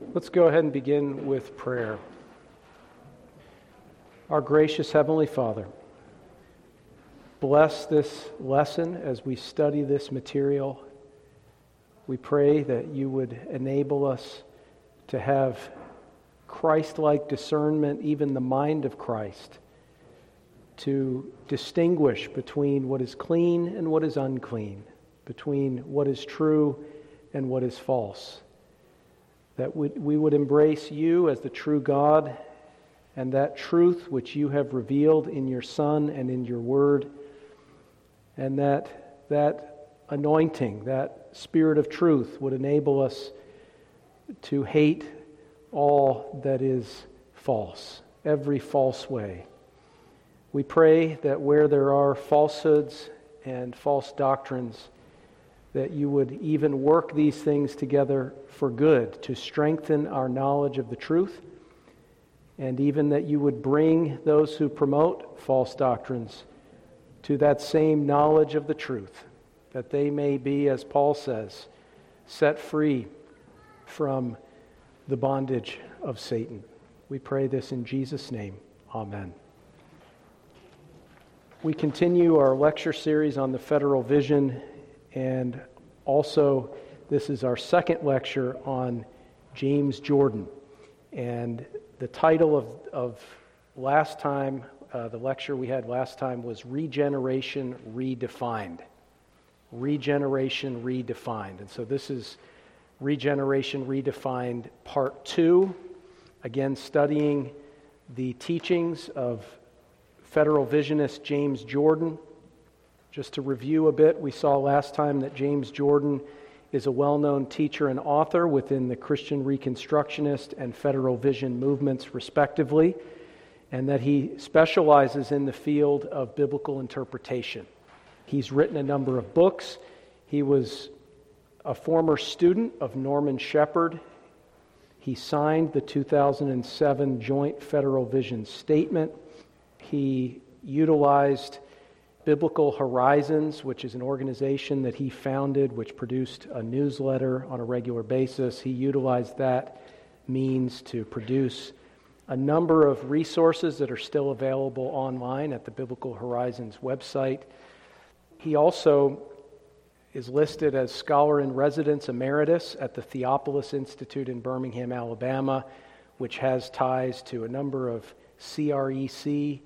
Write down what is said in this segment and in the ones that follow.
Let's go ahead and begin with prayer. Our gracious Heavenly Father, bless this lesson as we study this material. We pray that you would enable us to have Christ like discernment, even the mind of Christ, to distinguish between what is clean and what is unclean, between what is true and what is false. That we would embrace you as the true God and that truth which you have revealed in your Son and in your Word, and that that anointing, that spirit of truth would enable us to hate all that is false, every false way. We pray that where there are falsehoods and false doctrines, that you would even work these things together for good to strengthen our knowledge of the truth, and even that you would bring those who promote false doctrines to that same knowledge of the truth, that they may be, as Paul says, set free from the bondage of Satan. We pray this in Jesus' name. Amen. We continue our lecture series on the federal vision, and also, this is our second lecture on James Jordan. And the title of, of last time, uh, the lecture we had last time was Regeneration Redefined. Regeneration Redefined. And so this is Regeneration Redefined, Part 2. Again, studying the teachings of federal visionist James Jordan. Just to review a bit, we saw last time that James Jordan is a well known teacher and author within the Christian Reconstructionist and Federal Vision movements, respectively, and that he specializes in the field of biblical interpretation. He's written a number of books. He was a former student of Norman Shepherd. He signed the 2007 Joint Federal Vision Statement. He utilized Biblical Horizons, which is an organization that he founded, which produced a newsletter on a regular basis. He utilized that means to produce a number of resources that are still available online at the Biblical Horizons website. He also is listed as Scholar in Residence Emeritus at the Theopolis Institute in Birmingham, Alabama, which has ties to a number of CREC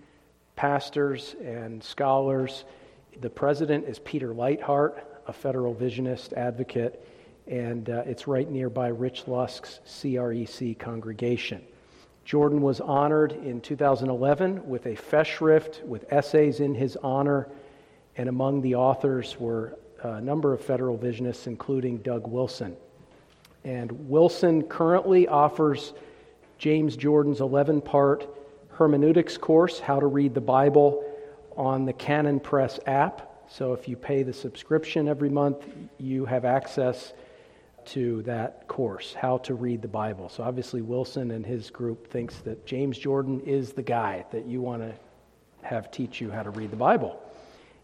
pastors and scholars. The president is Peter Leithart, a federal visionist advocate, and uh, it's right nearby Rich Lusk's CREC congregation. Jordan was honored in 2011 with a Festschrift with essays in his honor, and among the authors were a number of federal visionists, including Doug Wilson. And Wilson currently offers James Jordan's 11 part hermeneutics course, How to Read the Bible, on the Canon Press app. So if you pay the subscription every month, you have access to that course, How to Read the Bible. So obviously, Wilson and his group thinks that James Jordan is the guy that you want to have teach you how to read the Bible.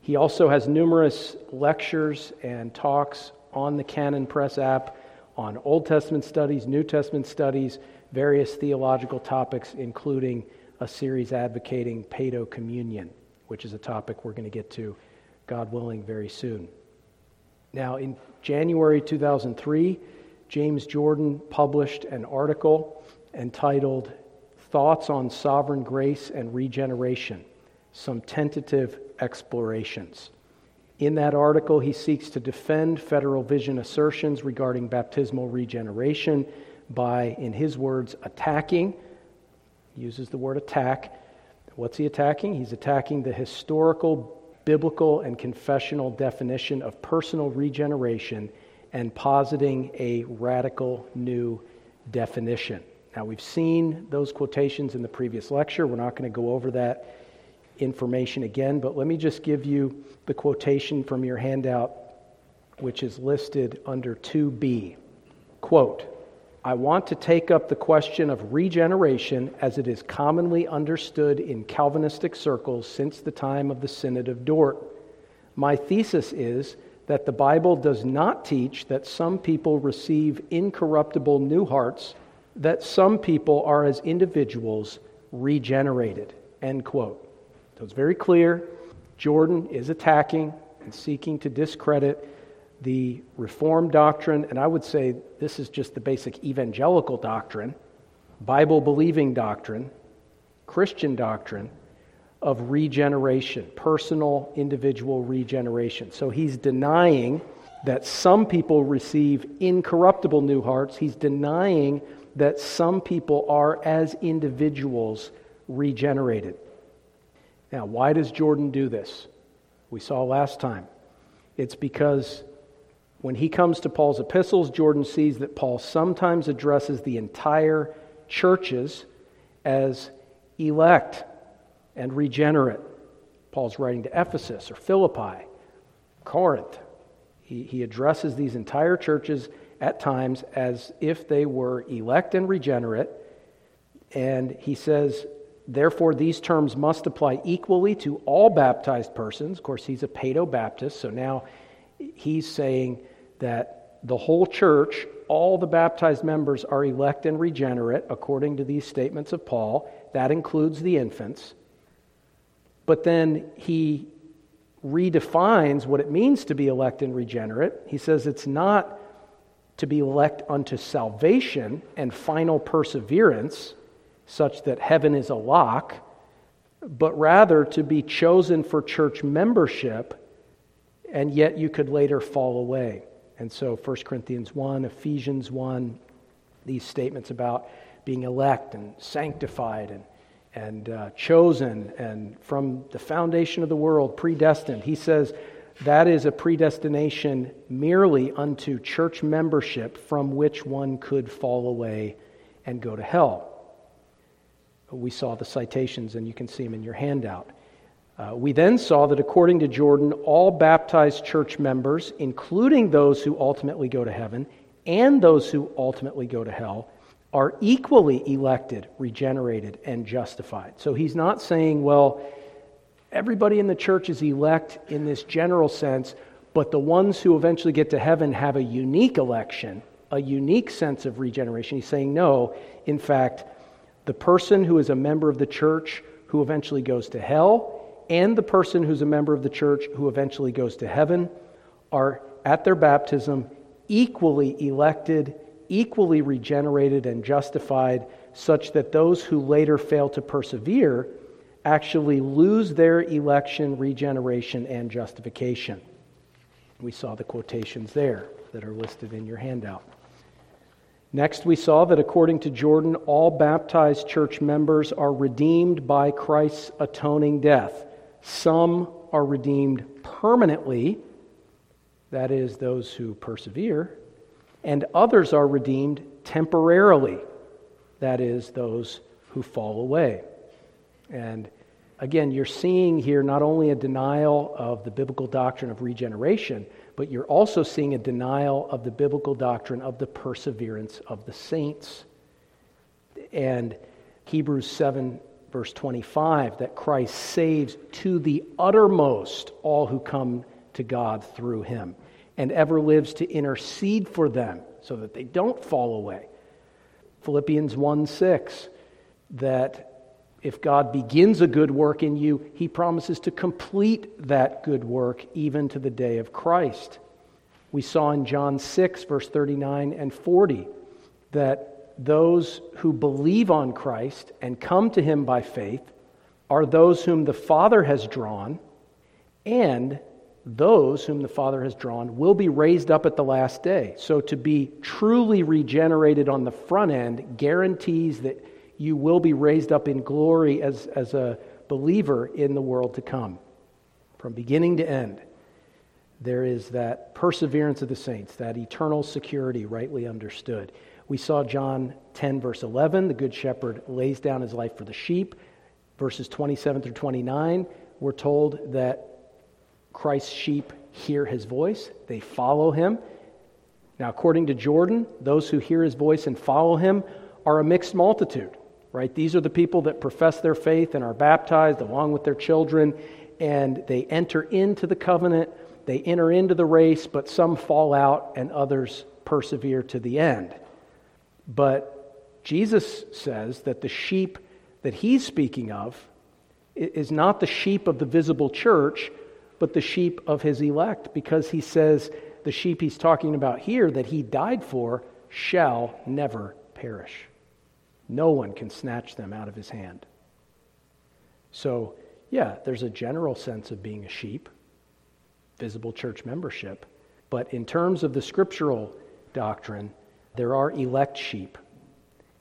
He also has numerous lectures and talks on the Canon Press app on Old Testament studies, New Testament studies, various theological topics, including a series advocating Paedo communion, which is a topic we're going to get to, God willing, very soon. Now, in January 2003, James Jordan published an article entitled Thoughts on Sovereign Grace and Regeneration Some Tentative explorations. In that article, he seeks to defend federal vision assertions regarding baptismal regeneration by, in his words, attacking, uses the word attack. What's he attacking? He's attacking the historical, biblical, and confessional definition of personal regeneration and positing a radical new definition. Now, we've seen those quotations in the previous lecture. We're not going to go over that information again, but let me just give you the quotation from your handout, which is listed under 2b. Quote, I want to take up the question of regeneration as it is commonly understood in Calvinistic circles since the time of the Synod of Dort. My thesis is that the Bible does not teach that some people receive incorruptible new hearts that some people are as individuals regenerated. End quote. So it's very clear. Jordan is attacking and seeking to discredit the Reformed doctrine, and I would say this is just the basic evangelical doctrine, Bible believing doctrine, Christian doctrine of regeneration, personal, individual regeneration. So he's denying that some people receive incorruptible new hearts. He's denying that some people are, as individuals, regenerated. Now, why does Jordan do this? We saw last time. It's because when he comes to Paul's epistles, Jordan sees that Paul sometimes addresses the entire churches as elect and regenerate. Paul's writing to Ephesus or Philippi, Corinth. He, he addresses these entire churches at times as if they were elect and regenerate. And he says, therefore, these terms must apply equally to all baptized persons. Of course, he's a Paedo Baptist, so now he's saying that the whole church, all the baptized members, are elect and regenerate according to these statements of Paul. That includes the infants. But then he redefines what it means to be elect and regenerate. He says it's not to be elect unto salvation and final perseverance, such that heaven is a lock, but rather to be chosen for church membership, and yet you could later fall away. And so 1 Corinthians 1, Ephesians 1, these statements about being elect and sanctified and, and uh, chosen and from the foundation of the world, predestined. He says that is a predestination merely unto church membership from which one could fall away and go to hell. We saw the citations, and you can see them in your handout. Uh, we then saw that according to Jordan, all baptized church members, including those who ultimately go to heaven and those who ultimately go to hell, are equally elected, regenerated, and justified. So he's not saying, well, everybody in the church is elect in this general sense, but the ones who eventually get to heaven have a unique election, a unique sense of regeneration. He's saying, no, in fact, the person who is a member of the church who eventually goes to hell and the person who's a member of the church who eventually goes to heaven are at their baptism equally elected, equally regenerated, and justified, such that those who later fail to persevere actually lose their election, regeneration, and justification. We saw the quotations there that are listed in your handout. Next, we saw that according to Jordan, all baptized church members are redeemed by Christ's atoning death. Some are redeemed permanently, that is, those who persevere, and others are redeemed temporarily, that is, those who fall away. And again, you're seeing here not only a denial of the biblical doctrine of regeneration, but you're also seeing a denial of the biblical doctrine of the perseverance of the saints. And Hebrews 7 verse 25, that Christ saves to the uttermost all who come to God through him and ever lives to intercede for them so that they don't fall away. Philippians 1 6, that if God begins a good work in you, he promises to complete that good work even to the day of Christ. We saw in John 6, verse 39 and 40, that those who believe on Christ and come to him by faith are those whom the Father has drawn, and those whom the Father has drawn will be raised up at the last day. So to be truly regenerated on the front end guarantees that you will be raised up in glory as, as a believer in the world to come. From beginning to end, there is that perseverance of the saints, that eternal security rightly understood. We saw John 10, verse 11. The Good Shepherd lays down his life for the sheep. Verses 27 through 29, we're told that Christ's sheep hear his voice, they follow him. Now, according to Jordan, those who hear his voice and follow him are a mixed multitude, right? These are the people that profess their faith and are baptized along with their children, and they enter into the covenant, they enter into the race, but some fall out and others persevere to the end. But Jesus says that the sheep that he's speaking of is not the sheep of the visible church, but the sheep of his elect, because he says the sheep he's talking about here that he died for shall never perish. No one can snatch them out of his hand. So, yeah, there's a general sense of being a sheep, visible church membership. But in terms of the scriptural doctrine, there are elect sheep.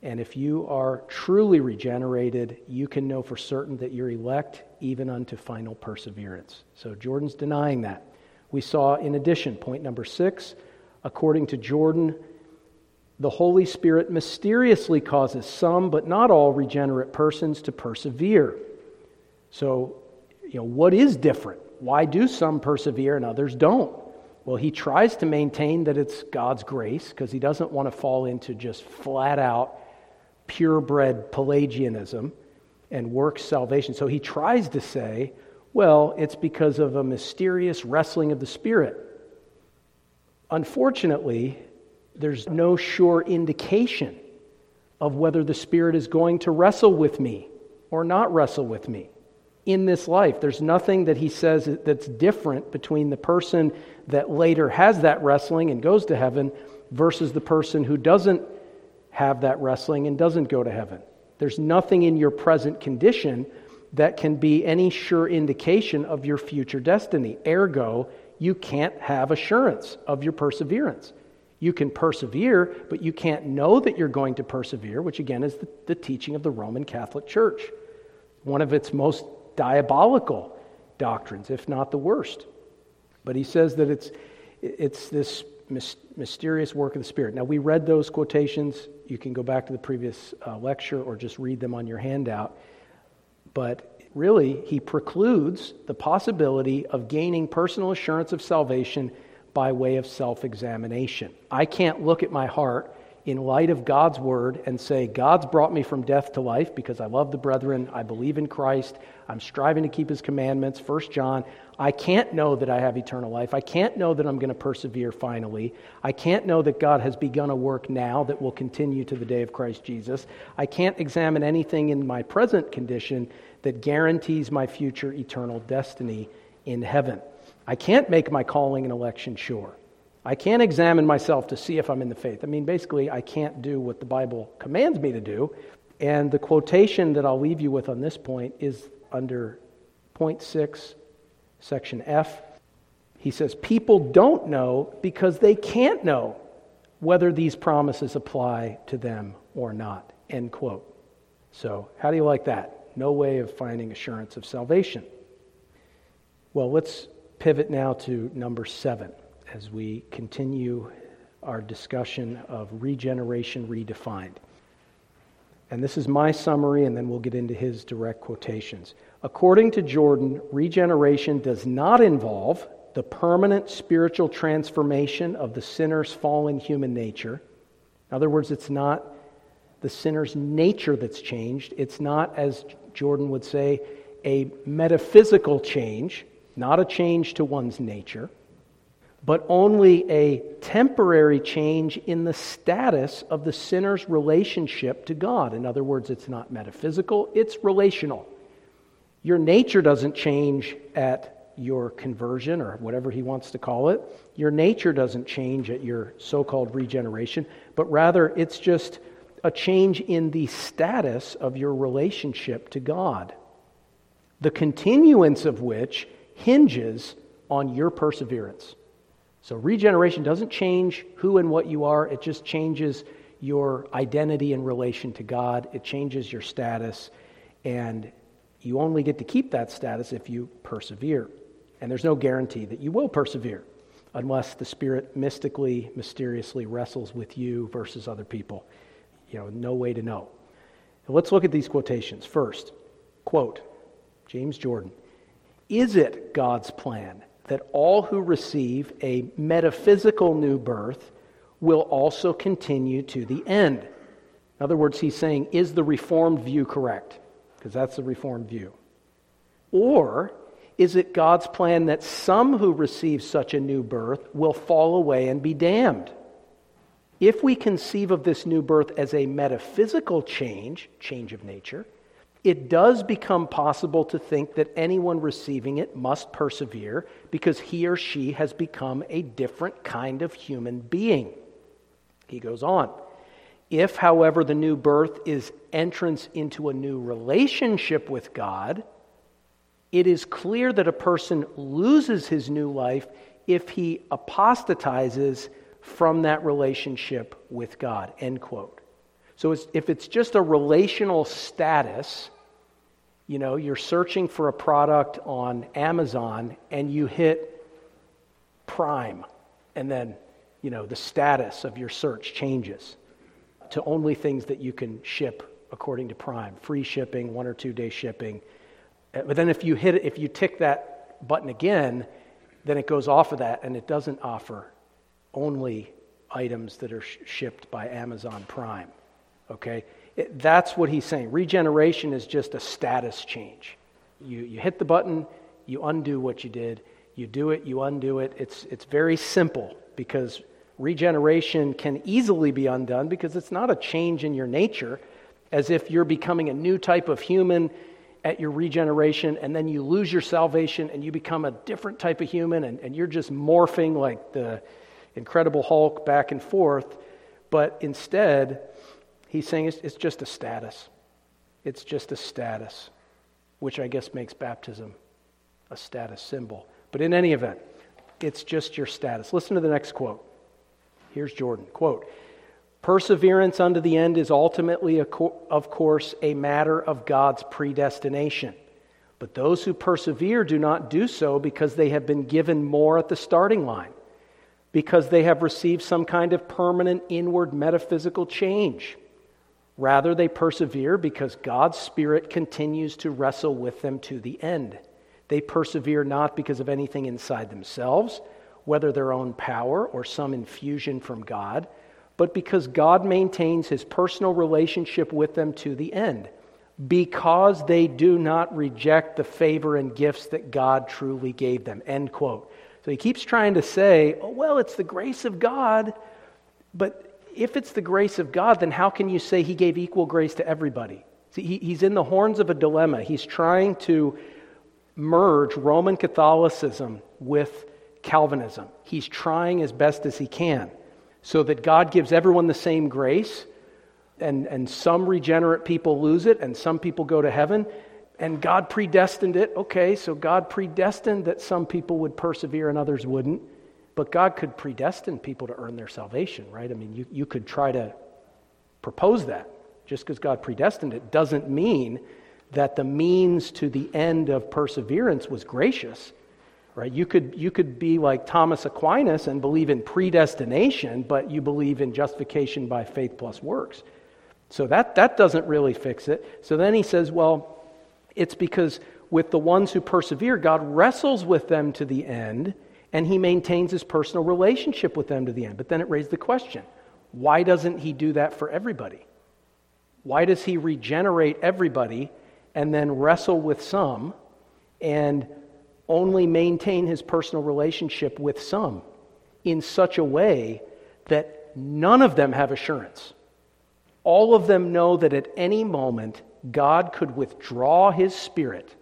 And if you are truly regenerated, you can know for certain that you're elect even unto final perseverance. So Jordan's denying that. We saw, in addition, point number six, according to Jordan, the Holy Spirit mysteriously causes some, but not all, regenerate persons to persevere. So, you know, what is different? Why do some persevere and others don't? Well, he tries to maintain that it's God's grace because he doesn't want to fall into just flat out purebred Pelagianism and works salvation. So he tries to say, well, it's because of a mysterious wrestling of the Spirit. Unfortunately, there's no sure indication of whether the Spirit is going to wrestle with me or not wrestle with me in this life. There's nothing that he says that's different between the person that later has that wrestling and goes to heaven versus the person who doesn't have that wrestling and doesn't go to heaven. There's nothing in your present condition that can be any sure indication of your future destiny. Ergo, you can't have assurance of your perseverance. You can persevere, but you can't know that you're going to persevere, which again is the, the teaching of the Roman Catholic Church. One of its most diabolical doctrines, if not the worst. But he says that it's, it's this mysterious work of the Spirit. Now, we read those quotations. You can go back to the previous uh, lecture or just read them on your handout. But really, he precludes the possibility of gaining personal assurance of salvation by way of self examination. I can't look at my heart in light of God's word and say, God's brought me from death to life because I love the brethren, I believe in Christ, I'm striving to keep his commandments. First John, I can't know that I have eternal life. I can't know that I'm going to persevere finally. I can't know that God has begun a work now that will continue to the day of Christ Jesus. I can't examine anything in my present condition that guarantees my future eternal destiny in heaven. I can't make my calling and election sure. I can't examine myself to see if I'm in the faith. I mean, basically, I can't do what the Bible commands me to do. And the quotation that I'll leave you with on this point is under point six, section F. He says, People don't know because they can't know whether these promises apply to them or not. End quote. So, how do you like that? No way of finding assurance of salvation. Well, let's pivot now to number seven as we continue our discussion of regeneration redefined. And this is my summary, and then we'll get into his direct quotations. According to Jordan, regeneration does not involve the permanent spiritual transformation of the sinner's fallen human nature. In other words, it's not the sinner's nature that's changed. It's not, as Jordan would say, a metaphysical change, not a change to one's nature, but only a temporary change in the status of the sinner's relationship to God. In other words, it's not metaphysical, it's relational. Your nature doesn't change at your conversion or whatever he wants to call it. Your nature doesn't change at your so called regeneration, but rather it's just a change in the status of your relationship to God, the continuance of which hinges on your perseverance. So, regeneration doesn't change who and what you are, it just changes your identity in relation to God, it changes your status, and you only get to keep that status if you persevere. And there's no guarantee that you will persevere unless the Spirit mystically, mysteriously wrestles with you versus other people you know, no way to know. let's look at these quotations. First, quote, James Jordan Is it God's plan that all who receive a metaphysical new birth will also continue to the end? In other words, he's saying, is the Reformed view correct? Because that's the Reformed view. Or is it God's plan that some who receive such a new birth will fall away and be damned? If we conceive of this new birth as a metaphysical change, change of nature, it does become possible to think that anyone receiving it must persevere because he or she has become a different kind of human being. He goes on. If, however, the new birth is entrance into a new relationship with God, it is clear that a person loses his new life if he apostatizes from that relationship with God. End quote. So it's, if it's just a relational status, you know, you're searching for a product on Amazon and you hit Prime, and then, you know, the status of your search changes to only things that you can ship according to Prime free shipping, one or two day shipping. Uh, but then if you hit it, if you tick that button again, then it goes off of that and it doesn't offer only items that are sh- shipped by Amazon Prime. Okay? It, that's what he's saying. Regeneration is just a status change. You, you hit the button, you undo what you did. You do it, you undo it. It's, it's very simple because regeneration can easily be undone because it's not a change in your nature, as if you're becoming a new type of human at your regeneration and then you lose your salvation and you become a different type of human and, and you're just morphing like the Incredible Hulk back and forth. But instead, he's saying it's, it's just a status. It's just a status, which I guess makes baptism a status symbol. But in any event, it's just your status. Listen to the next quote. Here's Jordan. Quote Perseverance unto the end is ultimately, of course, a matter of God's predestination. But those who persevere do not do so because they have been given more at the starting line, because they have received some kind of permanent inward metaphysical change. Rather, they persevere because God's Spirit continues to wrestle with them to the end. They persevere not because of anything inside themselves, whether their own power or some infusion from God but because God maintains his personal relationship with them to the end, because they do not reject the favor and gifts that God truly gave them. End quote. So he keeps trying to say, oh, well, it's the grace of God, but if it's the grace of God, then how can you say he gave equal grace to everybody? See, he, he's in the horns of a dilemma. He's trying to merge Roman Catholicism with Calvinism. He's trying as best as he can so that God gives everyone the same grace, and, and some regenerate people lose it, and some people go to heaven. And God predestined it. Okay, so God predestined that some people would persevere and others wouldn't. But God could predestine people to earn their salvation, right? I mean, you, you could try to propose that. Just because God predestined it doesn't mean that the means to the end of perseverance was gracious right? You could, you could be like Thomas Aquinas and believe in predestination, but you believe in justification by faith plus works. So that, that doesn't really fix it. So then he says, well, it's because with the ones who persevere, God wrestles with them to the end, and he maintains his personal relationship with them to the end. But then it raised the question why doesn't he do that for everybody? Why does he regenerate everybody and then wrestle with some and only maintain his personal relationship with some in such a way that none of them have assurance. All of them know that at any moment God could withdraw his spirit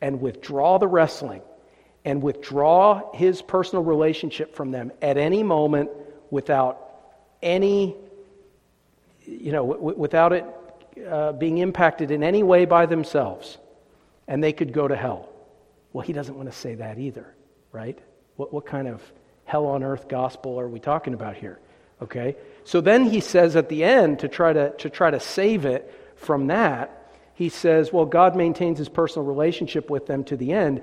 and withdraw the wrestling and withdraw his personal relationship from them at any moment without any, you know, w- without it uh, being impacted in any way by themselves. And they could go to hell. Well, he doesn't want to say that either, right? What, what kind of hell on earth gospel are we talking about here? Okay? So then he says at the end, to try to, to try to save it from that, he says, well, God maintains his personal relationship with them to the end.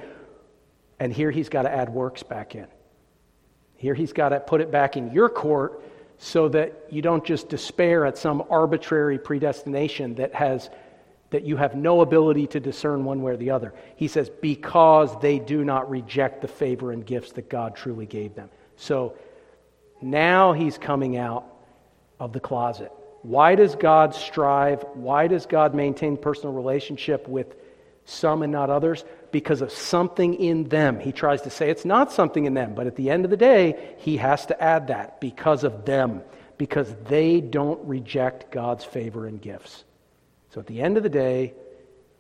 And here he's got to add works back in. Here he's got to put it back in your court so that you don't just despair at some arbitrary predestination that has that you have no ability to discern one way or the other. He says, because they do not reject the favor and gifts that God truly gave them. So now he's coming out of the closet. Why does God strive? Why does God maintain personal relationship with some and not others? Because of something in them. He tries to say it's not something in them, but at the end of the day, he has to add that because of them because they don't reject God's favor and gifts. So at the end of the day,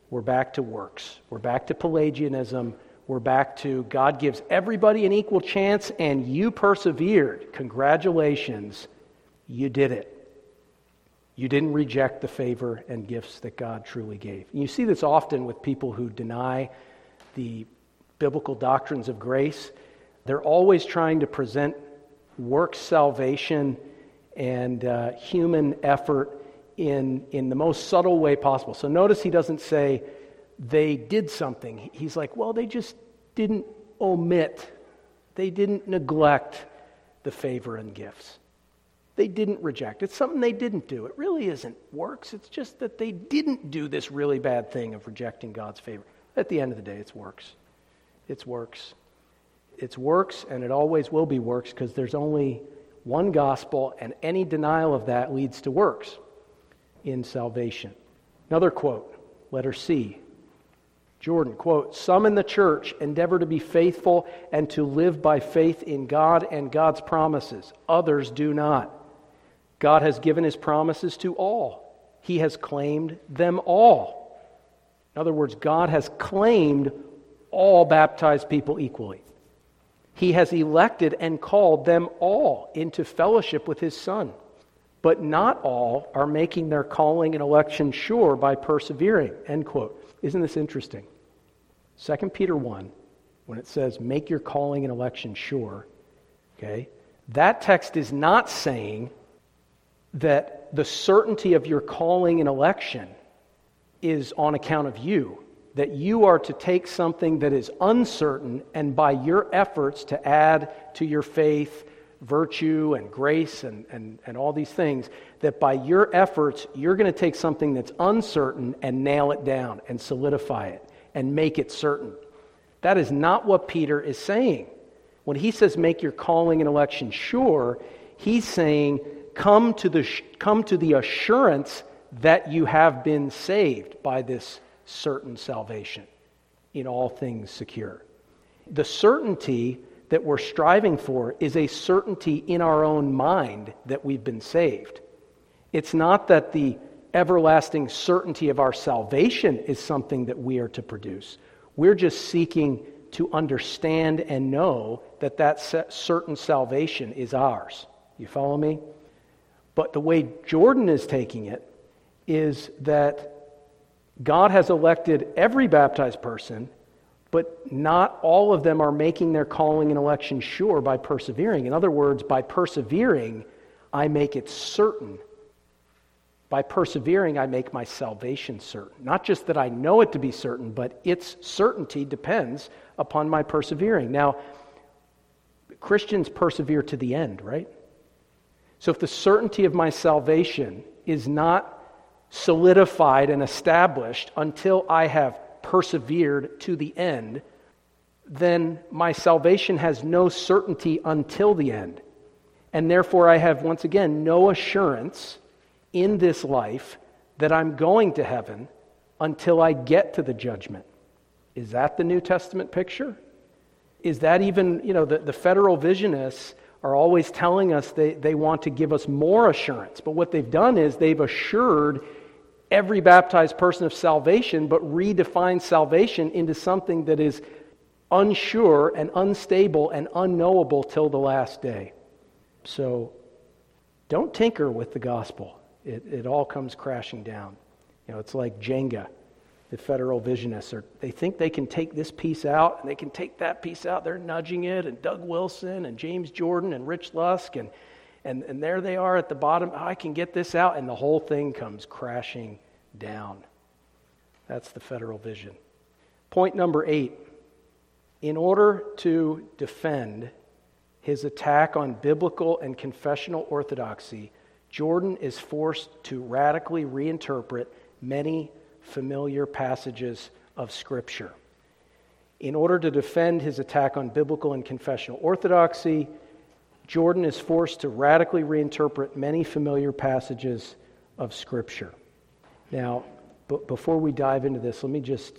we're back to works. We're back to Pelagianism. We're back to God gives everybody an equal chance and you persevered. Congratulations, you did it. You didn't reject the favor and gifts that God truly gave. And you see this often with people who deny the biblical doctrines of grace. They're always trying to present work salvation and uh, human effort in, in the most subtle way possible. So notice he doesn't say they did something. He's like, well, they just didn't omit, they didn't neglect the favor and gifts they didn't reject. It's something they didn't do. It really isn't works. It's just that they didn't do this really bad thing of rejecting God's favor. At the end of the day, it's works. It's works. It's works, and it always will be works because there's only one gospel, and any denial of that leads to works in salvation. Another quote, letter C. Jordan, quote, Some in the church endeavor to be faithful and to live by faith in God and God's promises. Others do not. God has given his promises to all, he has claimed them all. In other words, God has claimed all baptized people equally. He has elected and called them all into fellowship with his Son. But not all are making their calling and election sure by persevering. End quote. Isn't this interesting? 2 Peter 1, when it says, make your calling and election sure, okay, that text is not saying that the certainty of your calling and election is on account of you. That you are to take something that is uncertain and by your efforts to add to your faith virtue and grace and, and, and all these things, that by your efforts, you're going to take something that's uncertain and nail it down and solidify it and make it certain. That is not what Peter is saying. When he says make your calling and election sure, he's saying come to the, come to the assurance that you have been saved by this certain salvation, in all things secure. The certainty that we're striving for is a certainty in our own mind that we've been saved. It's not that the everlasting certainty of our salvation is something that we are to produce. We're just seeking to understand and know that that certain salvation is ours. You follow me? But the way Jordan is taking it is that God has elected every baptized person, but not all of them are making their calling and election sure by persevering. In other words, by persevering, I make it certain. By persevering, I make my salvation certain. Not just that I know it to be certain, but its certainty depends upon my persevering. Now, Christians persevere to the end, right? So if the certainty of my salvation is not solidified and established until I have persevered to the end, then my salvation has no certainty until the end. And therefore, I have once again no assurance in this life that I'm going to heaven until I get to the judgment. Is that the New Testament picture? Is that even, you know, the, the federal visionists are always telling us they, they want to give us more assurance. But what they've done is they've assured every baptized person of salvation, but redefined salvation into something that is unsure and unstable and unknowable till the last day. So don't tinker with the gospel, it, it all comes crashing down. You know, it's like Jenga the federal visionists are they think they can take this piece out and they can take that piece out they're nudging it and doug wilson and james jordan and rich lusk and and, and there they are at the bottom. Oh, I can get this out and the whole thing comes crashing down. That's the federal vision. Point number eight. In order to defend his attack on biblical and confessional orthodoxy jordan is forced to radically reinterpret many familiar passages of Scripture. In order to defend his attack on biblical and confessional orthodoxy, Jordan is forced to radically reinterpret many familiar passages of Scripture. Now, b- before we dive into this, let me just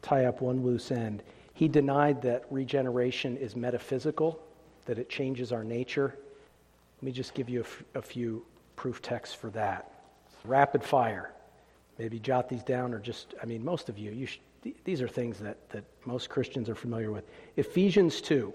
tie up one loose end. He denied that regeneration is metaphysical, that it changes our nature. Let me just give you a, f- a few proof texts for that. Rapid fire. Maybe jot these down or just, I mean, most of you, you should, these are things that, that most Christians are familiar with. Ephesians 2,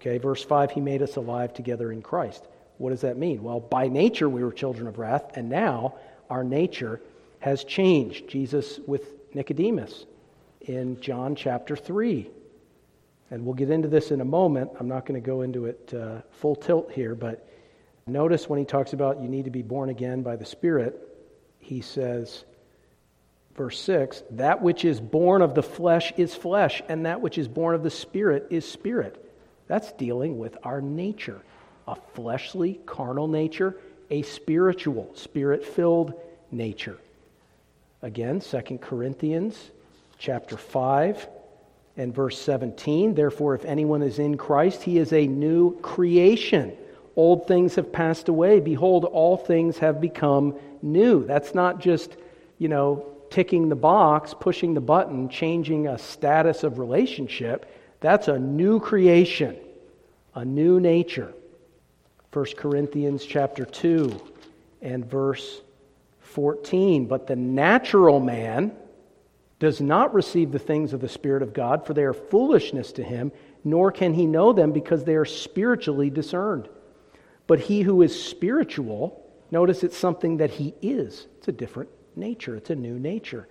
Okay, verse 5 He made us alive together in Christ. What does that mean? Well, by nature we were children of wrath, and now our nature has changed. Jesus with Nicodemus in John chapter 3. And we'll get into this in a moment. I'm not going to go into it uh, full tilt here, but notice when he talks about you need to be born again by the Spirit, he says, verse 6 that which is born of the flesh is flesh, and that which is born of the Spirit is spirit. That's dealing with our nature a fleshly, carnal nature, a spiritual, spirit filled nature. Again, 2 Corinthians chapter 5 and verse 17. Therefore, if anyone is in Christ, he is a new creation. Old things have passed away. Behold, all things have become new. That's not just, you know, ticking the box, pushing the button, changing a status of relationship. That's a new creation, a new nature. 1 Corinthians chapter 2 and verse 14. But the natural man, does not receive the things of the Spirit of God, for they are foolishness to him, nor can he know them because they are spiritually discerned. But he who is spiritual, notice it's something that he is. It's a different nature, it's a new nature.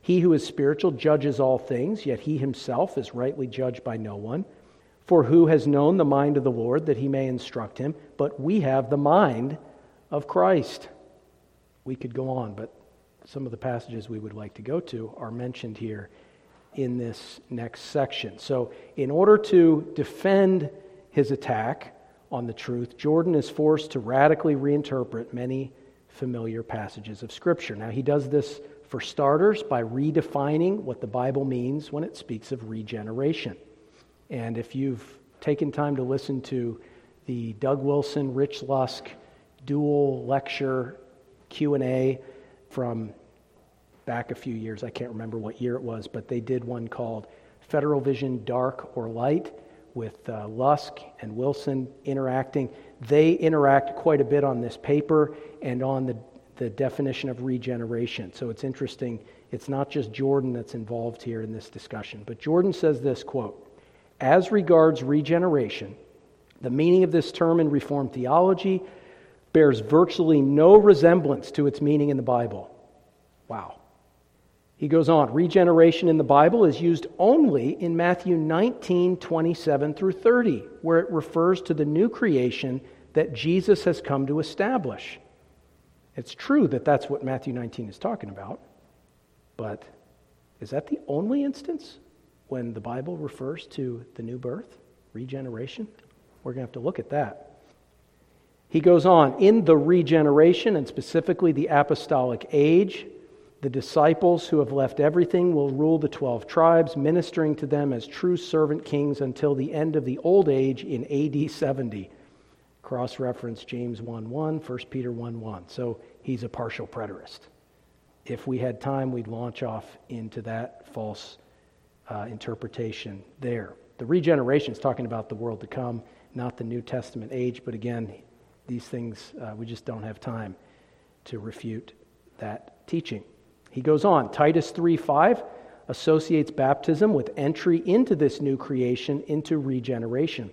He who is spiritual judges all things, yet he himself is rightly judged by no one. For who has known the mind of the Lord that he may instruct him? But we have the mind of Christ. We could go on, but some of the passages we would like to go to are mentioned here in this next section. So, in order to defend his attack on the truth, Jordan is forced to radically reinterpret many familiar passages of Scripture. Now, he does this for starters by redefining what the Bible means when it speaks of regeneration. And if you've taken time to listen to the Doug Wilson, Rich Lusk dual lecture Q&A from back a few years. I can't remember what year it was, but they did one called Federal Vision Dark or Light with uh, Lusk and Wilson interacting. They interact quite a bit on this paper and on the, the definition of regeneration. So it's interesting. It's not just Jordan that's involved here in this discussion, but Jordan says this quote, as regards regeneration, the meaning of this term in Reformed theology bears virtually no resemblance to its meaning in the Bible. Wow. He goes on, regeneration in the Bible is used only in Matthew 19, 27 through 30, where it refers to the new creation that Jesus has come to establish. It's true that that's what Matthew 19 is talking about, but is that the only instance when the Bible refers to the new birth, regeneration? We're going to have to look at that. He goes on, in the regeneration, and specifically the apostolic age, the disciples who have left everything will rule the 12 tribes, ministering to them as true servant kings until the end of the old age in AD 70. Cross reference James 1 1, 1 Peter 1 1. So he's a partial preterist. If we had time, we'd launch off into that false uh, interpretation there. The regeneration is talking about the world to come, not the New Testament age, but again, these things, uh, we just don't have time to refute that teaching. He goes on, Titus 3 5 associates baptism with entry into this new creation, into regeneration.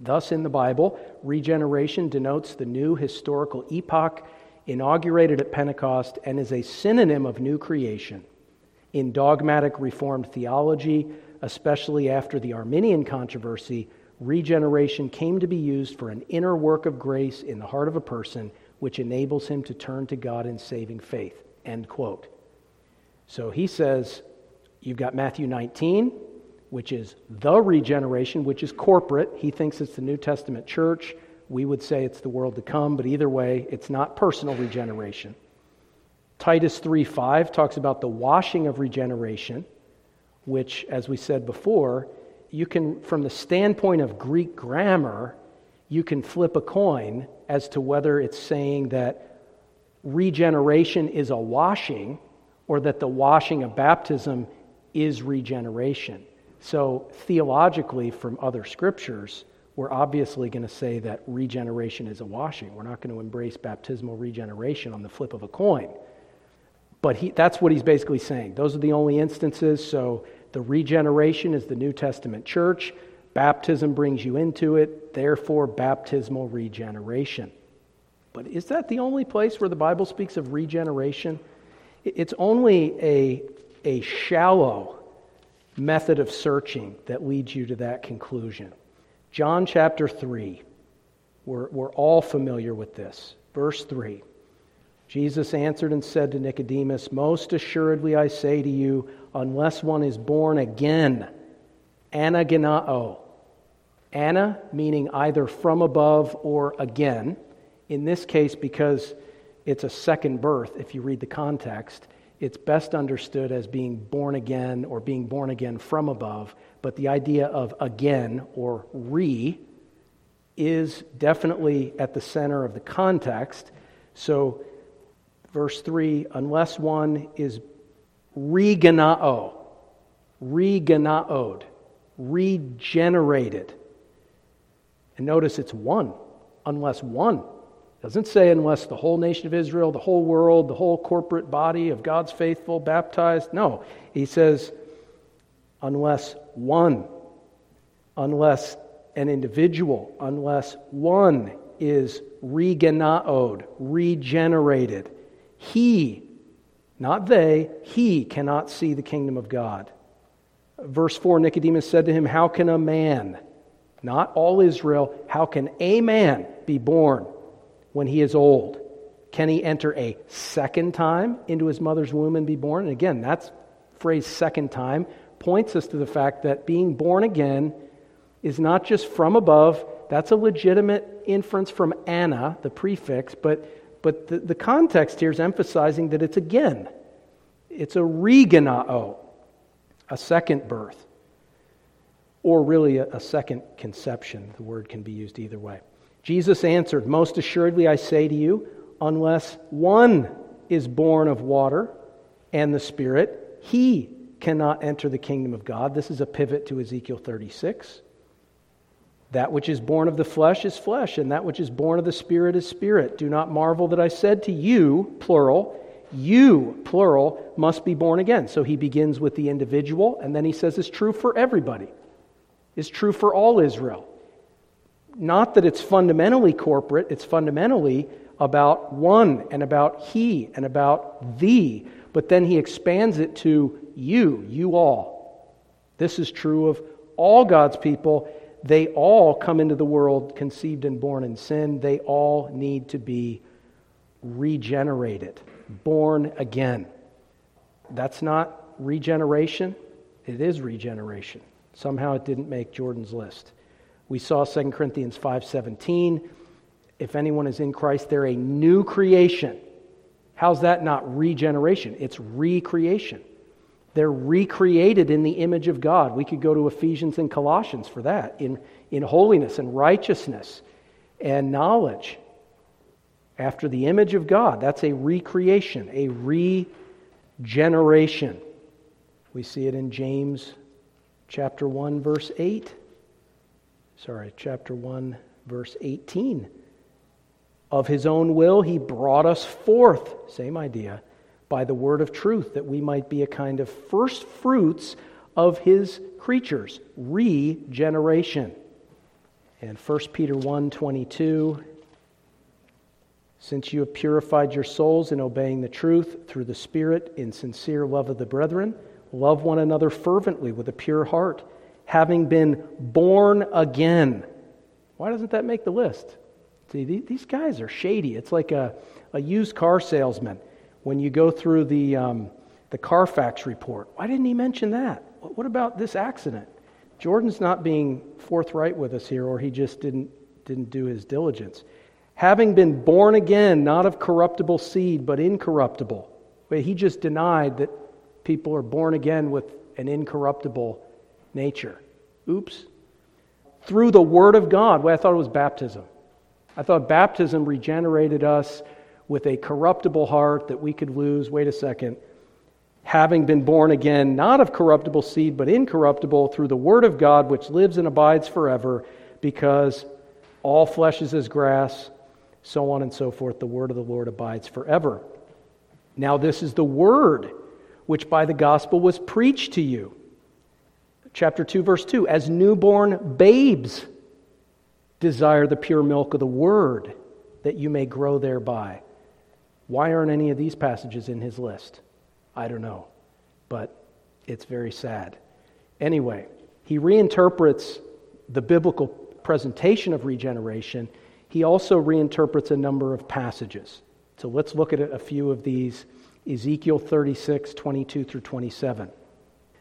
Thus, in the Bible, regeneration denotes the new historical epoch inaugurated at Pentecost and is a synonym of new creation. In dogmatic Reformed theology, especially after the Arminian controversy, regeneration came to be used for an inner work of grace in the heart of a person which enables him to turn to God in saving faith. End quote. So he says, you've got Matthew 19, which is the regeneration, which is corporate. He thinks it's the New Testament church We would say it's the world to come, but either way, it's not personal regeneration. Titus 3 5 talks about the washing of regeneration, which, as we said before, you can, from the standpoint of Greek grammar, you can flip a coin as to whether it's saying that regeneration is a washing or that the washing of baptism is regeneration. So, theologically, from other scriptures, we're obviously going to say that regeneration is a washing. We're not going to embrace baptismal regeneration on the flip of a coin. But he, that's what he's basically saying. Those are the only instances. So, the regeneration is the New Testament church. Baptism brings you into it, therefore, baptismal regeneration. But is that the only place where the Bible speaks of regeneration? It's only a, a shallow method of searching that leads you to that conclusion. John chapter 3, we're, we're all familiar with this. Verse 3 Jesus answered and said to Nicodemus, Most assuredly I say to you, unless one is born again, anagenao. Ana meaning either from above or again. In this case, because it's a second birth, if you read the context, it's best understood as being born again or being born again from above. But the idea of again or re is definitely at the center of the context. So, verse 3 unless one is reganao, reganaod, regenerated. And notice it's one, unless one doesn't say unless the whole nation of Israel, the whole world, the whole corporate body of God's faithful baptized. No, he says unless one, unless an individual, unless one is reganaod, regenerated, he, not they, he cannot see the kingdom of God. Verse 4 Nicodemus said to him, How can a man, not all Israel, how can a man be born? When he is old? Can he enter a second time into his mother's womb and be born? And again, that phrase second time points us to the fact that being born again is not just from above, that's a legitimate inference from ana, the prefix, but, but the, the context here is emphasizing that it's again. It's a reganao, a second birth, or really a, a second conception. The word can be used either way. Jesus answered, Most assuredly I say to you, unless one is born of water and the Spirit, he cannot enter the kingdom of God. This is a pivot to Ezekiel 36. That which is born of the flesh is flesh, and that which is born of the Spirit is spirit. Do not marvel that I said to you, plural, you, plural, must be born again. So he begins with the individual, and then he says it's true for everybody. It's true for all Israel not that it's fundamentally corporate, it's fundamentally about one and about he and about thee. But then he expands it to you, you all. This is true of all God's people. They all come into the world conceived and born in sin. They all need to be regenerated, born again. That's not regeneration, it is regeneration. Somehow it didn't make Jordan's list. We saw 2 Corinthians 5:17, if anyone is in Christ, they're a new creation. How's that not regeneration? It's recreation. They're recreated in the image of God. We could go to Ephesians and Colossians for that, in, in holiness and righteousness and knowledge. After the image of God, that's a recreation, a regeneration. We see it in James chapter 1, verse 8 sorry, chapter 1, verse 18. Of his own will, he brought us forth, same idea, by the word of truth, that we might be a kind of first fruits of his creatures, regeneration. And 1 Peter 1 22, since you have purified your souls in obeying the truth through the Spirit in sincere love of the brethren, love one another fervently with a pure heart having been born again. Why doesn't that make the list? See, these guys are shady. It's like a, a used car salesman. When you go through the, um, the Carfax report, why didn't he mention that? What about this accident? Jordan's not being forthright with us here, or he just didn't, didn't do his diligence. Having been born again, not of corruptible seed, but incorruptible. But he just denied that people are born again with an incorruptible nature. Oops. Through the Word of God. Well, I thought it was baptism. I thought baptism regenerated us with a corruptible heart that we could lose. Wait a second. Having been born again, not of corruptible seed, but incorruptible, through the Word of God, which lives and abides forever, because all flesh is as grass, so on and so forth. The Word of the Lord abides forever. Now, this is the Word which by the gospel was preached to you. Chapter 2, verse 2 As newborn babes desire the pure milk of the Word, that you may grow thereby. Why aren't any of these passages in his list? I don't know, but it's very sad. Anyway, he reinterprets the biblical presentation of regeneration. He also reinterprets a number of passages. So let's look at a few of these Ezekiel 36, 22 through 27.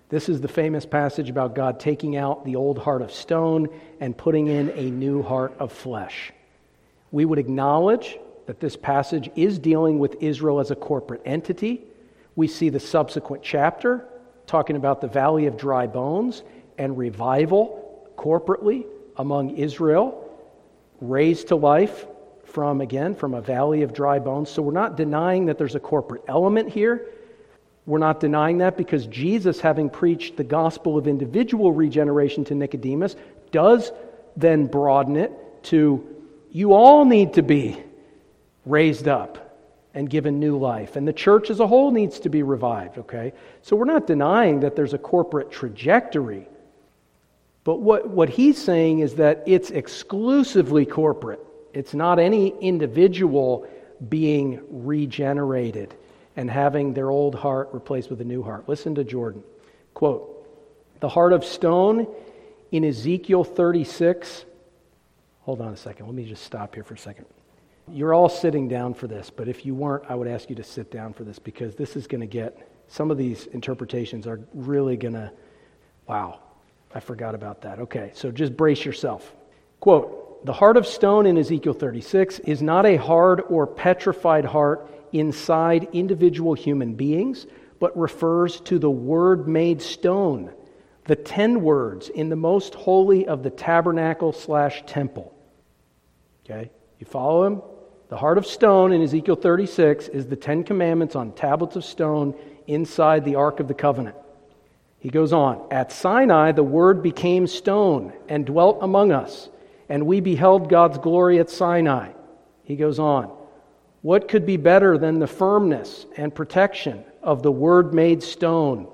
This is the famous passage about God taking out the old heart of stone and putting in a new heart of flesh. We would acknowledge that this passage is dealing with Israel as a corporate entity. We see the subsequent chapter talking about the valley of dry bones and revival corporately among Israel, raised to life from, again, from a valley of dry bones. So we're not denying that there's a corporate element here. We're not denying that because Jesus, having preached the gospel of individual regeneration to Nicodemus, does then broaden it to you all need to be raised up and given new life. And the church as a whole needs to be revived, okay? So we're not denying that there's a corporate trajectory. But what, what he's saying is that it's exclusively corporate, it's not any individual being regenerated and having their old heart replaced with a new heart. Listen to Jordan. Quote The heart of stone in Ezekiel 36. Hold on a second. Let me just stop here for a second. You're all sitting down for this, but if you weren't, I would ask you to sit down for this because this is going to get, some of these interpretations are really going to, wow, I forgot about that. Okay, so just brace yourself. Quote The heart of stone in Ezekiel 36 is not a hard or petrified heart inside individual human beings, but refers to the Word made stone, the ten words in the most holy of the tabernacle slash temple. Okay? You follow him? The heart of stone in Ezekiel 36 is the Ten Commandments on tablets of stone inside the Ark of the Covenant. He goes on At Sinai, the Word became stone and dwelt among us, and we beheld God's glory at Sinai. He goes on what could be better than the firmness and protection of the Word made stone?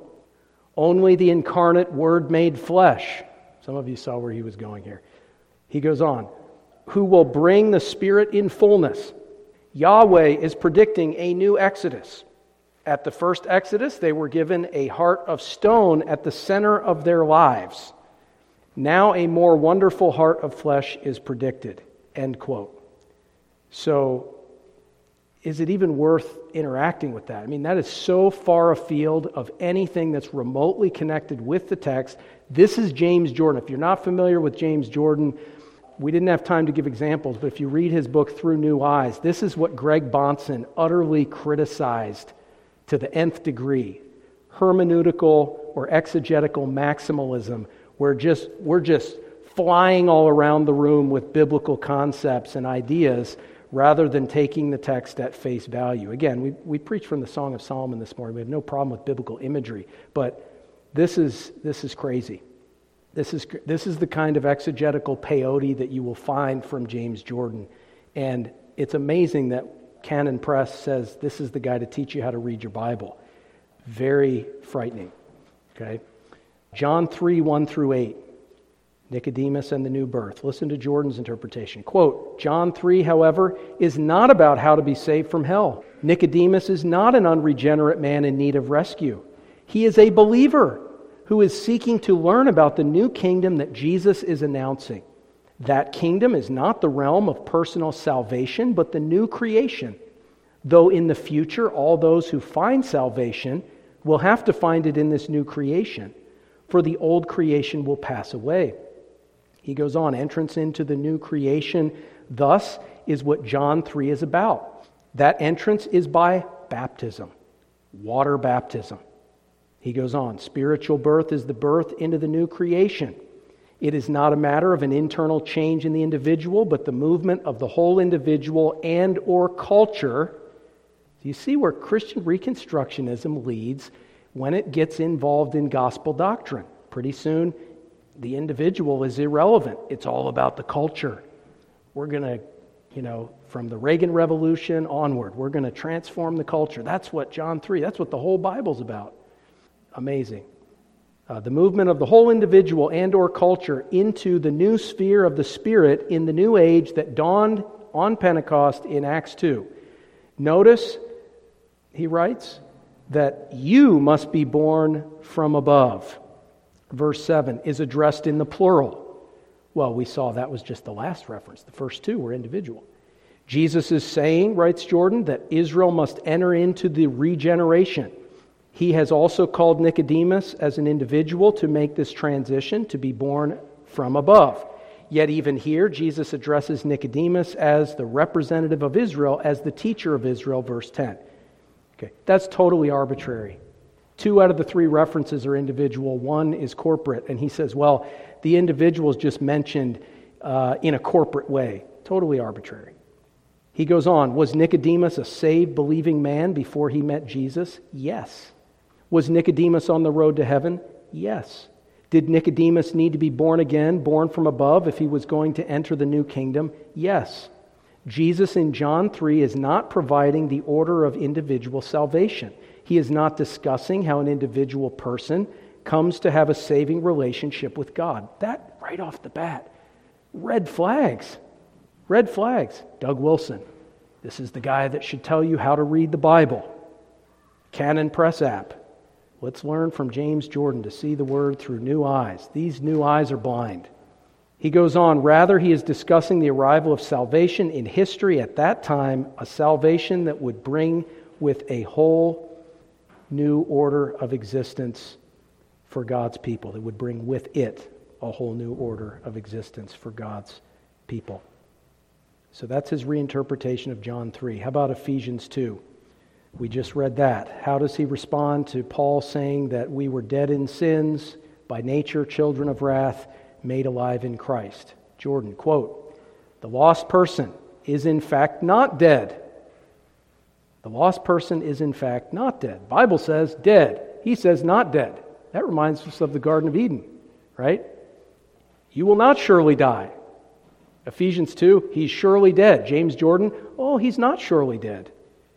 Only the incarnate Word made flesh. Some of you saw where he was going here. He goes on, who will bring the Spirit in fullness. Yahweh is predicting a new Exodus. At the first Exodus, they were given a heart of stone at the center of their lives. Now a more wonderful heart of flesh is predicted. End quote. So is it even worth interacting with that? I mean, that is so far afield of anything that's remotely connected with the text. This is James Jordan. If you're not familiar with James Jordan, we didn't have time to give examples, but if you read his book Through New Eyes, this is what Greg Bahnsen utterly criticized to the nth degree hermeneutical or exegetical maximalism, where just, we're just flying all around the room with biblical concepts and ideas rather than taking the text at face value. Again, we, we preached from the Song of Solomon this morning. We have no problem with biblical imagery, but this is, this is crazy. This is, this is the kind of exegetical peyote that you will find from James Jordan. And it's amazing that Canon Press says this is the guy to teach you how to read your Bible. Very frightening. Okay? John 3 1 through 8. Nicodemus and the new birth. Listen to Jordan's interpretation. Quote John 3, however, is not about how to be saved from hell. Nicodemus is not an unregenerate man in need of rescue. He is a believer who is seeking to learn about the new kingdom that Jesus is announcing. That kingdom is not the realm of personal salvation, but the new creation. Though in the future, all those who find salvation will have to find it in this new creation, for the old creation will pass away. He goes on, entrance into the new creation, thus, is what John 3 is about. That entrance is by baptism, water baptism. He goes on, spiritual birth is the birth into the new creation. It is not a matter of an internal change in the individual, but the movement of the whole individual and or culture. Do you see where Christian reconstructionism leads when it gets involved in gospel doctrine? Pretty soon, the individual is irrelevant. It's all about the culture. We're going to, you know, from the Reagan Revolution onward, we're going to transform the culture. That's what John 3, that's what the whole Bible's about. Amazing. Uh, the movement of the whole individual and or culture into the new sphere of the spirit in the new age that dawned on pentecost in acts 2 notice he writes that you must be born from above verse 7 is addressed in the plural well we saw that was just the last reference the first two were individual jesus is saying writes jordan that israel must enter into the regeneration he has also called Nicodemus as an individual to make this transition, to be born from above. Yet, even here, Jesus addresses Nicodemus as the representative of Israel, as the teacher of Israel, verse 10. Okay, that's totally arbitrary. Two out of the three references are individual, one is corporate. And he says, well, the individual is just mentioned uh, in a corporate way. Totally arbitrary. He goes on Was Nicodemus a saved, believing man before he met Jesus? Yes. Was Nicodemus on the road to heaven? Yes. Did Nicodemus need to be born again, born from above, if he was going to enter the new kingdom? Yes. Jesus in John 3 is not providing the order of individual salvation. He is not discussing how an individual person comes to have a saving relationship with God. That, right off the bat, red flags. Red flags. Doug Wilson. This is the guy that should tell you how to read the Bible. Canon Press app. Let's learn from James Jordan to see the word through new eyes. These new eyes are blind. He goes on, rather, he is discussing the arrival of salvation in history at that time, a salvation that would bring with a whole new order of existence for God's people. That would bring with it a whole new order of existence for God's people. So that's his reinterpretation of John 3. How about Ephesians 2? We just read that. How does he respond to Paul saying that we were dead in sins, by nature children of wrath, made alive in Christ? Jordan, quote, The lost person is in fact not dead. The lost person is in fact not dead. Bible says dead. He says not dead. That reminds us of the Garden of Eden, right? You will not surely die. Ephesians 2, he's surely dead. James Jordan, oh, he's not surely dead.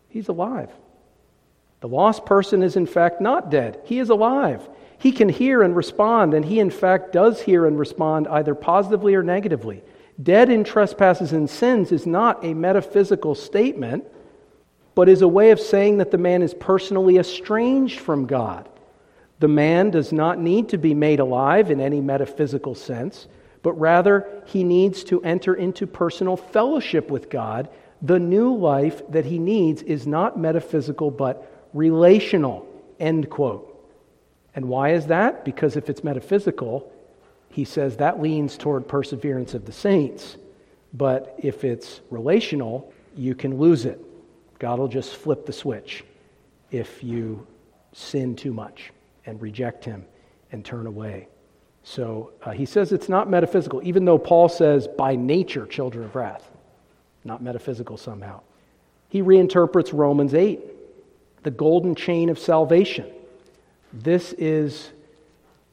He's alive. The lost person is in fact not dead, he is alive. He can hear and respond, and he in fact does hear and respond either positively or negatively. Dead in trespasses and sins is not a metaphysical statement, but is a way of saying that the man is personally estranged from God. The man does not need to be made alive in any metaphysical sense, but rather he needs to enter into personal fellowship with God. The new life that he needs is not metaphysical, but relational, end quote. And why is that? Because if it's metaphysical, he says that leans toward perseverance of the saints. But if it's relational, you can lose it. God will just flip the switch if you sin too much and reject him and turn away. So uh, he says it's not metaphysical, even though Paul says by nature children of wrath, not metaphysical somehow. He reinterprets Romans 8 the golden chain of salvation. This is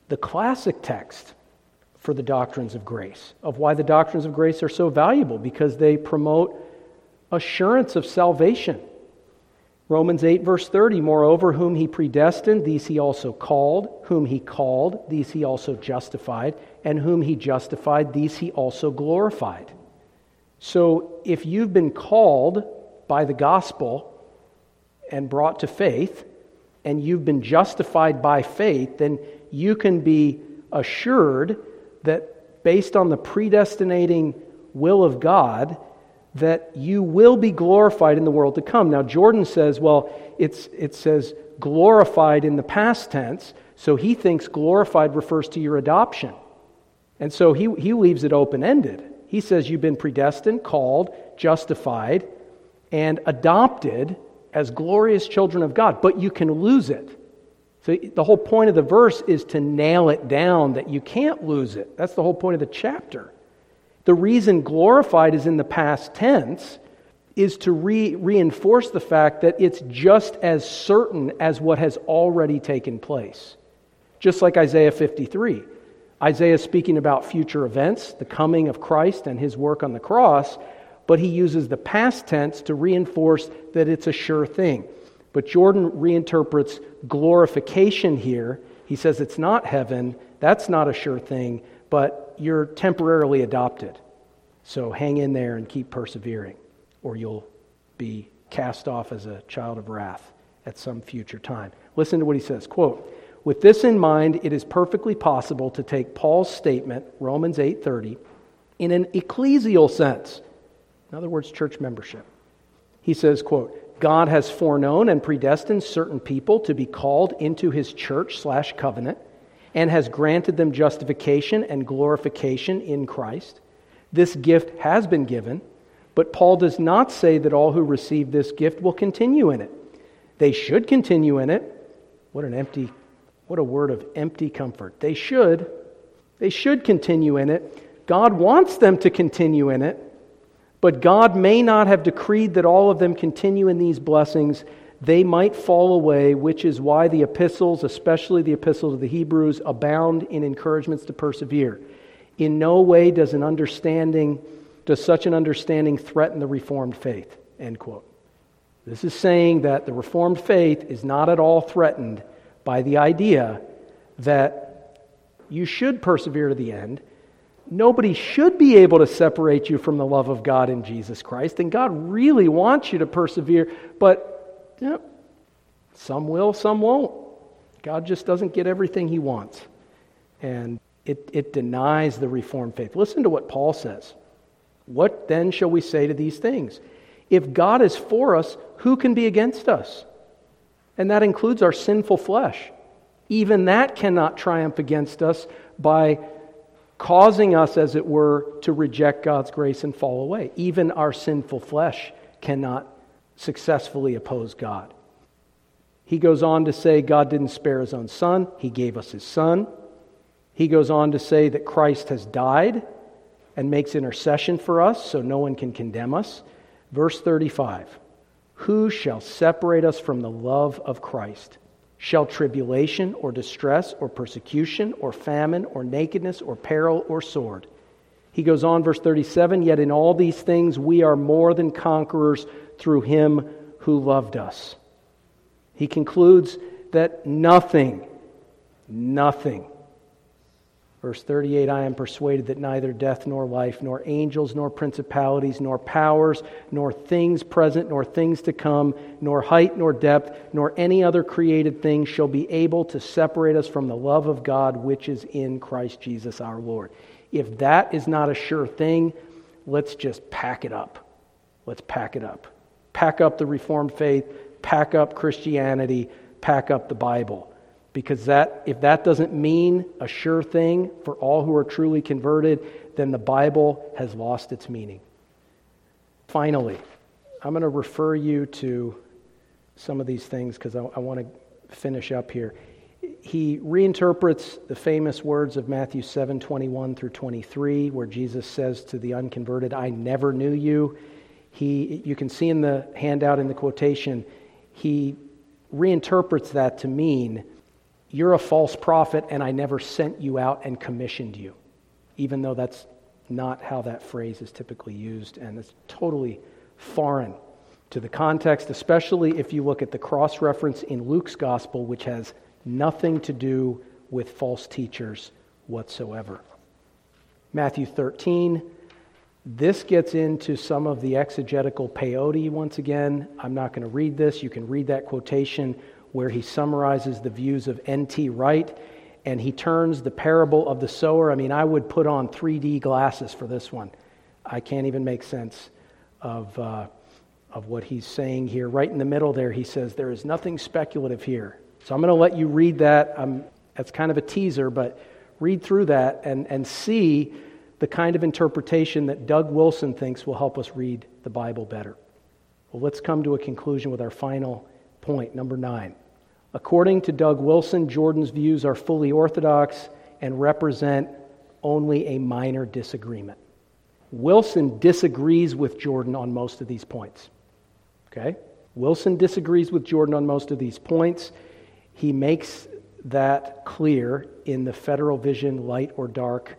the classic text for the doctrines of grace, of why the doctrines of grace are so valuable, because they promote assurance of salvation. Romans 8, verse 30, moreover, whom he predestined, these he also called. Whom he called, these he also justified. And whom he justified, these he also glorified. So if you've been called by the gospel, and brought to faith, and you've been justified by faith, then you can be assured that based on the predestinating will of God, that you will be glorified in the world to come. Now, Jordan says, well, it's, it says glorified in the past tense, so he thinks glorified refers to your adoption. And so he, he leaves it open ended. He says, You've been predestined, called, justified, and adopted as glorious children of God, but you can lose it. So the whole point of the verse is to nail it down that you can't lose it. That's the whole point of the chapter. The reason glorified is in the past tense is to re- reinforce the fact that it's just as certain as what has already taken place. Just like Isaiah 53. Isaiah is speaking about future events, the coming of Christ and his work on the cross, but he uses the past tense to reinforce that it's a sure thing. But Jordan reinterprets glorification here. He says it's not heaven, that's not a sure thing, but you're temporarily adopted. So hang in there and keep persevering, or you'll be cast off as a child of wrath at some future time. Listen to what he says. Quote, with this in mind, it is perfectly possible to take Paul's statement, Romans 8:30, in an ecclesial sense. In other words, church membership. He says, quote, God has foreknown and predestined certain people to be called into his church slash covenant and has granted them justification and glorification in Christ. This gift has been given, but Paul does not say that all who receive this gift will continue in it. They should continue in it. What an empty what a word of empty comfort. They should. They should continue in it. God wants them to continue in it, but God may not have decreed that all of them continue in these blessings. They might fall away, which is why the epistles, especially the epistles of the Hebrews, abound in encouragements to persevere. In no way does an understanding does such an understanding threaten the reformed faith. End quote. This is saying that the reformed faith is not at all threatened by the idea that you should persevere to the end. Nobody should be able to separate you from the love of God in Jesus Christ. And God really wants you to persevere, but know, some will, some won't. God just doesn't get everything he wants. And it, it denies the Reformed faith. Listen to what Paul says. What then shall we say to these things? If God is for us, who can be against us? And that includes our sinful flesh. Even that cannot triumph against us by causing us, as it were, to reject God's grace and fall away. Even our sinful flesh cannot successfully oppose God. He goes on to say God didn't spare his own son, he gave us his son. He goes on to say that Christ has died and makes intercession for us so no one can condemn us. Verse 35 who shall separate us from the love of Christ? Shall tribulation or distress or persecution or famine or nakedness or peril or sword? He goes on, verse 37 Yet in all these things we are more than conquerors through him who loved us. He concludes that nothing, nothing Verse 38 I am persuaded that neither death nor life, nor angels, nor principalities, nor powers, nor things present, nor things to come, nor height, nor depth, nor any other created thing shall be able to separate us from the love of God which is in Christ Jesus our Lord. If that is not a sure thing, let's just pack it up. Let's pack it up. Pack up the Reformed faith, pack up Christianity, pack up the Bible. Because that if that doesn't mean a sure thing for all who are truly converted then the bible has lost its meaning. Finally i'm going to refer you to some of these things because I, I want to finish up here. He reinterprets the famous words of matthew 7 21 through 23 where jesus says to the unconverted i never knew you he you can see in the handout in the quotation he reinterprets that to mean you're a false prophet, and I never sent you out and commissioned you, even though that's not how that phrase is typically used, and it's totally foreign to the context, especially if you look at the cross reference in Luke's gospel, which has nothing to do with false teachers whatsoever. Matthew 13, this gets into some of the exegetical peyote once again. I'm not going to read this. You can read that quotation where he summarizes the views of N.T. Wright and he turns the parable of the sower. I mean, I would put on 3D glasses for this one. I can't even make sense of, uh, of what he's saying here. Right in the middle there, he says, There is nothing speculative here. So I'm going to let you read that. I'm, that's kind of a teaser, but read through that and, and see the kind of interpretation that Doug Wilson thinks will help us read the Bible better. Well, let's come to a conclusion with our final point, number nine. According to Doug Wilson, Jordan's views are fully orthodox and represent only a minor disagreement. Wilson disagrees with Jordan on most of these points. Okay? Wilson disagrees with Jordan on most of these points. He makes that clear in the Federal Vision Light or Dark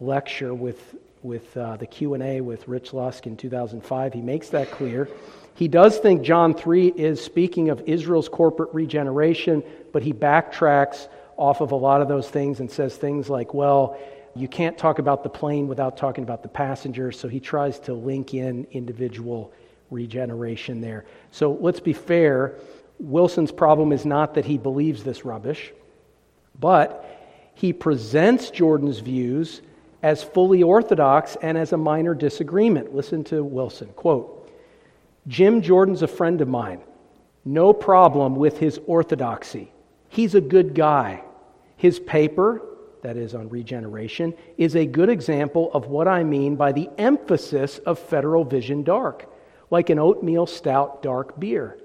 lecture with, with uh, the Q&A with Rich Lusk in 2005. He makes that clear. He does think John 3 is speaking of Israel's corporate regeneration, but he backtracks off of a lot of those things and says things like, well, you can't talk about the plane without talking about the passenger, so he tries to link in individual regeneration there. So let's be fair. Wilson's problem is not that he believes this rubbish, but he presents Jordan's views as fully orthodox and as a minor disagreement. Listen to Wilson. Quote Jim Jordan's a friend of mine. No problem with his orthodoxy. He's a good guy. His paper, that is on regeneration, is a good example of what I mean by the emphasis of Federal Vision Dark, like an oatmeal stout dark beer.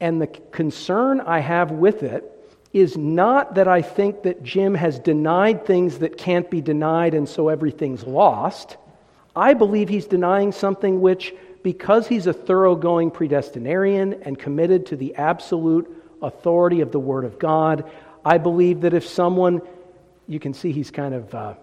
And the concern I have with it is not that I think that Jim has denied things that can't be denied and so everything's lost. I believe he's denying something which, because he's a thoroughgoing predestinarian and committed to the absolute authority of the Word of God, I believe that if someone, you can see he's kind of, uh,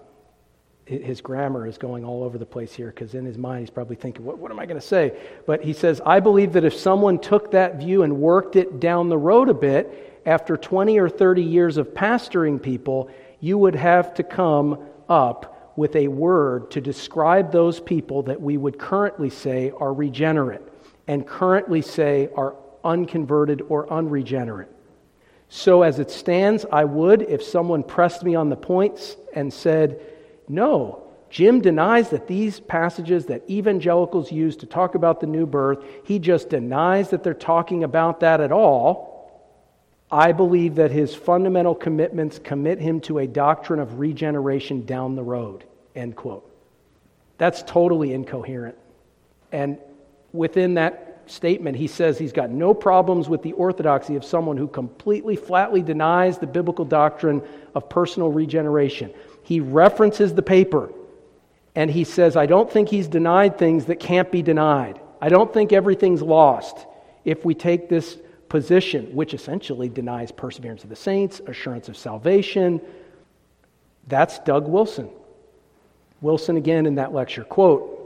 his grammar is going all over the place here because in his mind he's probably thinking, what, what am I going to say? But he says, I believe that if someone took that view and worked it down the road a bit, after 20 or 30 years of pastoring people, you would have to come up with a word to describe those people that we would currently say are regenerate and currently say are unconverted or unregenerate. So, as it stands, I would, if someone pressed me on the points and said, No, Jim denies that these passages that evangelicals use to talk about the new birth, he just denies that they're talking about that at all. I believe that his fundamental commitments commit him to a doctrine of regeneration down the road. End quote. That's totally incoherent. And within that statement, he says he's got no problems with the orthodoxy of someone who completely, flatly denies the biblical doctrine of personal regeneration. He references the paper and he says, I don't think he's denied things that can't be denied. I don't think everything's lost if we take this position, which essentially denies perseverance of the saints, assurance of salvation. That's Doug Wilson. Wilson again in that lecture quote,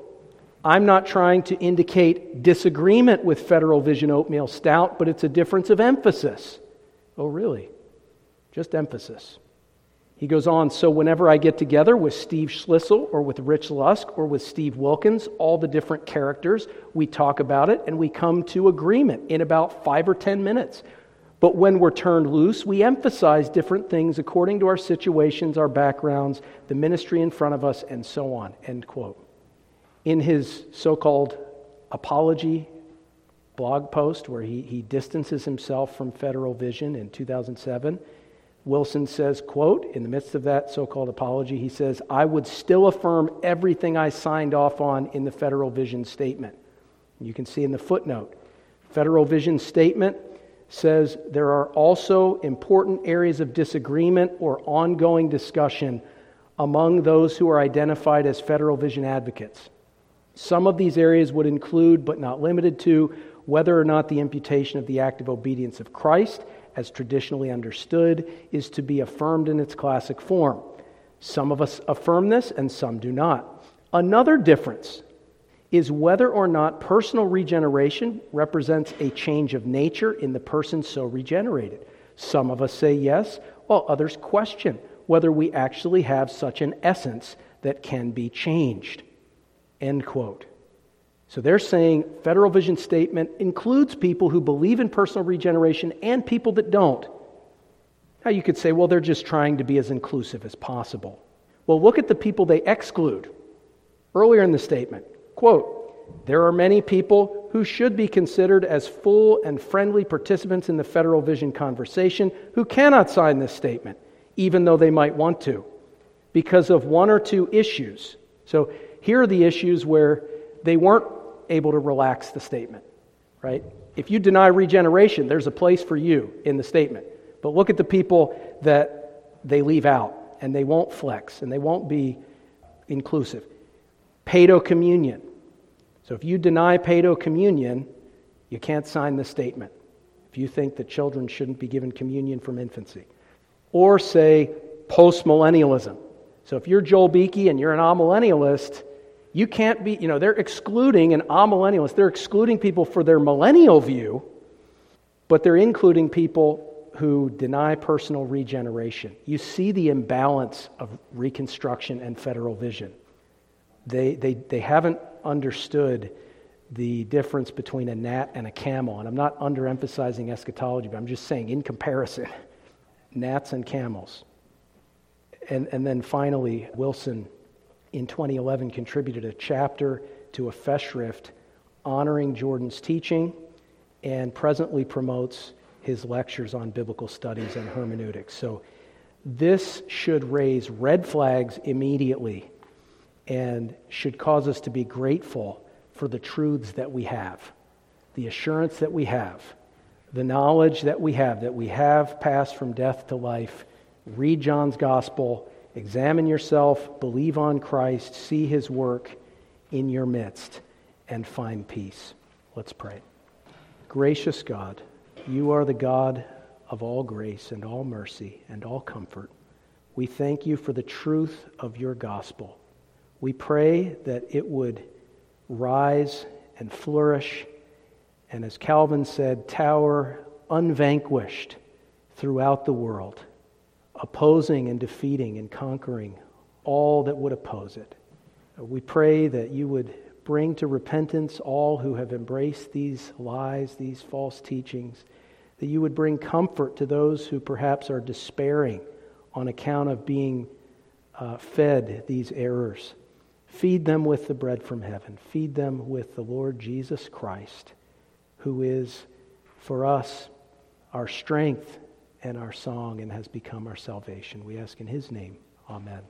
I'm not trying to indicate disagreement with Federal Vision Oatmeal Stout, but it's a difference of emphasis. Oh, really? Just emphasis. He goes on, so whenever I get together with Steve Schlissel or with Rich Lusk or with Steve Wilkins, all the different characters, we talk about it and we come to agreement in about five or ten minutes. But when we're turned loose, we emphasize different things according to our situations, our backgrounds, the ministry in front of us, and so on. End quote. In his so called apology blog post, where he, he distances himself from Federal Vision in 2007, Wilson says, quote, in the midst of that so-called apology, he says, I would still affirm everything I signed off on in the Federal Vision Statement. You can see in the footnote, Federal Vision Statement says there are also important areas of disagreement or ongoing discussion among those who are identified as Federal Vision advocates. Some of these areas would include, but not limited to, whether or not the imputation of the act of obedience of Christ as traditionally understood, is to be affirmed in its classic form. Some of us affirm this and some do not. Another difference is whether or not personal regeneration represents a change of nature in the person so regenerated. Some of us say yes, while others question whether we actually have such an essence that can be changed. End quote. So they're saying Federal Vision Statement includes people who believe in personal regeneration and people that don't. Now you could say, well, they're just trying to be as inclusive as possible. Well, look at the people they exclude. Earlier in the statement, quote, there are many people who should be considered as full and friendly participants in the Federal Vision conversation who cannot sign this statement, even though they might want to. because of one or two issues. So here are the issues where they weren't able to relax the statement, right? If you deny regeneration, there's a place for you in the statement. But look at the people that they leave out and they won't flex and they won't be inclusive. Paedo communion. So if you deny paedo communion, you can't sign the statement. If you think that children shouldn't be given communion from infancy. Or say postmillennialism. So if you're Joel Beeke and you're an amillennialist, you can't be, you know, they're excluding an amillennialist. They're excluding people for their millennial view, but they're including people who deny personal regeneration. You see the imbalance of Reconstruction and federal vision. They, they, they haven't understood the difference between a gnat and a camel. And I'm not underemphasizing eschatology, but I'm just saying, in comparison, gnats and camels. And, and then finally, Wilson in 2011 contributed a chapter to a Festschrift honoring Jordan's teaching and presently promotes his lectures on biblical studies and hermeneutics. So this should raise red flags immediately and should cause us to be grateful for the truths that we have, the assurance that we have, the knowledge that we have, that we have passed from death to life. Read John's gospel, examine yourself, believe on Christ, see his work in your midst, and find peace. Let's pray. Gracious God, you are the God of all grace and all mercy and all comfort. We thank you for the truth of your gospel. We pray that it would rise and flourish, and as Calvin said, tower unvanquished throughout the world, opposing and defeating and conquering all that would oppose it. We pray that you would bring to repentance all who have embraced these lies, these false teachings, that you would bring comfort to those who perhaps are despairing on account of being uh, fed these errors. Feed them with the bread from heaven. Feed them with the Lord Jesus Christ, who is for us our strength and our song and has become our salvation. We ask in his name. Amen.